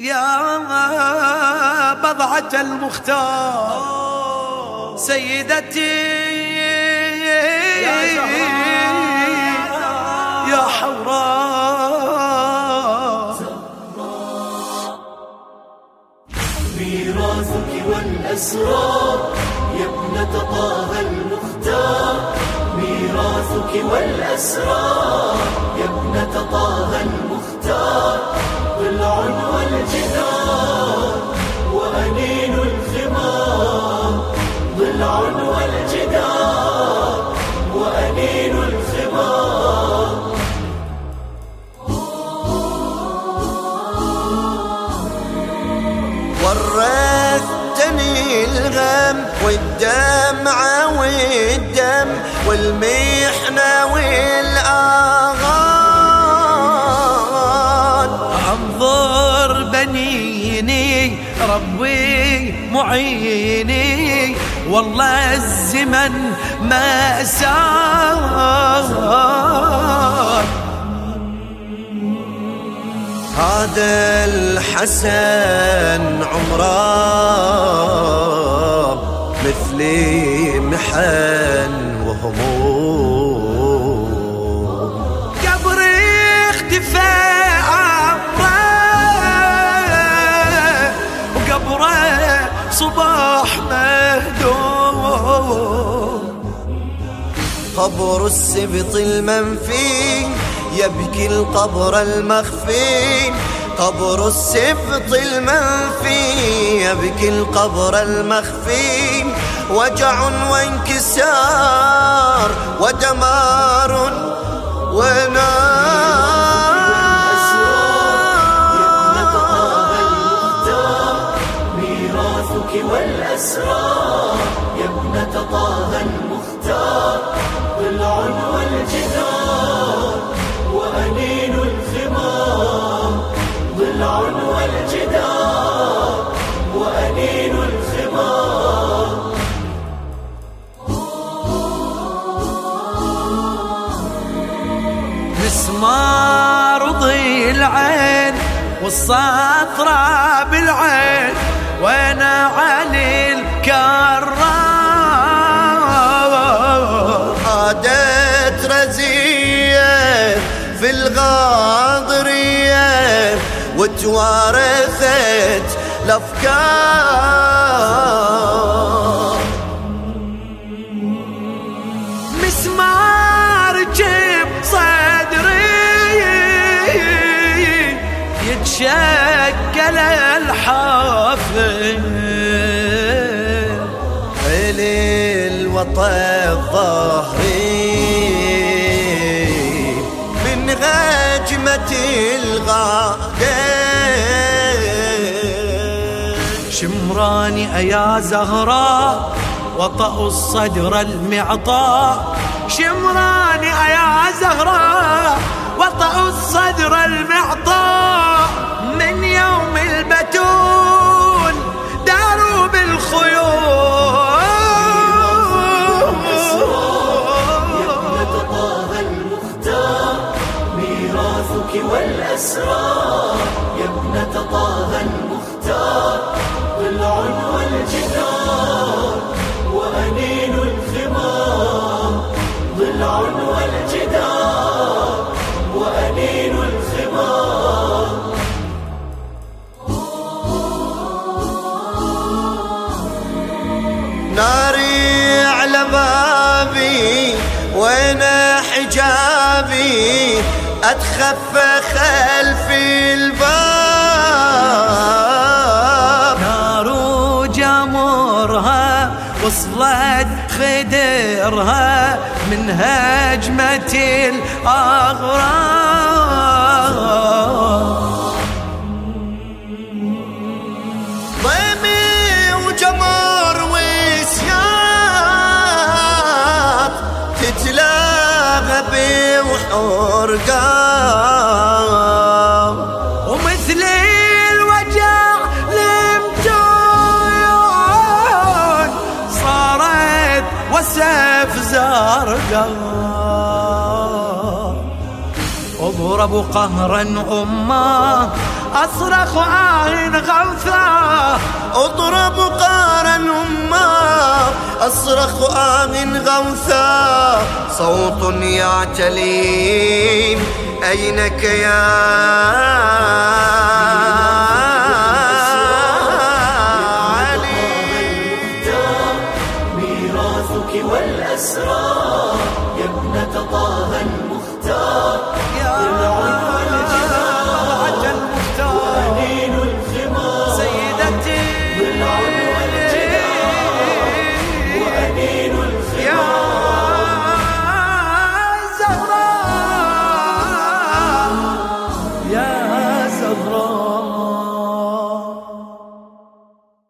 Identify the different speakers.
Speaker 1: يا بضعة المختار. سيدتي. يا حوراء
Speaker 2: ميراثك والأسرار يا ابنة طه المختار. ميراثك والأسرار. وأنين الخمار ضلع والجدار وأنين الخمار.
Speaker 3: ورثتني الغم والدمعة والدم والمحنة
Speaker 1: ربي معيني والله الزمن ما سار
Speaker 3: هذا الحسن عمره مثلي محن قبر السبط المنفي يبكي القبر المخفي. قبر السبط المنفي يبكي القبر المخفي. وجع وانكسار ودمار ونار.
Speaker 2: ضلع والجدار وأنين الخمار.
Speaker 1: مسمار ضي العين والسطرة بالعين وأنا علي
Speaker 3: وتوارثت الأفكار.
Speaker 1: مسمار جيب صدري يتشكل الحافظ
Speaker 3: علي الوطن ظهري. من غجمة الغادر
Speaker 1: شمراني أيا زهراء وطأ الصدر المعطاء. شمراني أيا زهراء وطأ الصدر المعطاء.
Speaker 3: اتخفى خلف الباب.
Speaker 1: نار جمرها وصلت خدرها من هجمة الأغراب.
Speaker 3: وجمر
Speaker 1: ومثل الوجع صارت اضرب قهرا أمه أصرخ آه غوثا
Speaker 3: اضرب قارا أمار أصرخ آه غوثا صوت يعتلي أينك يا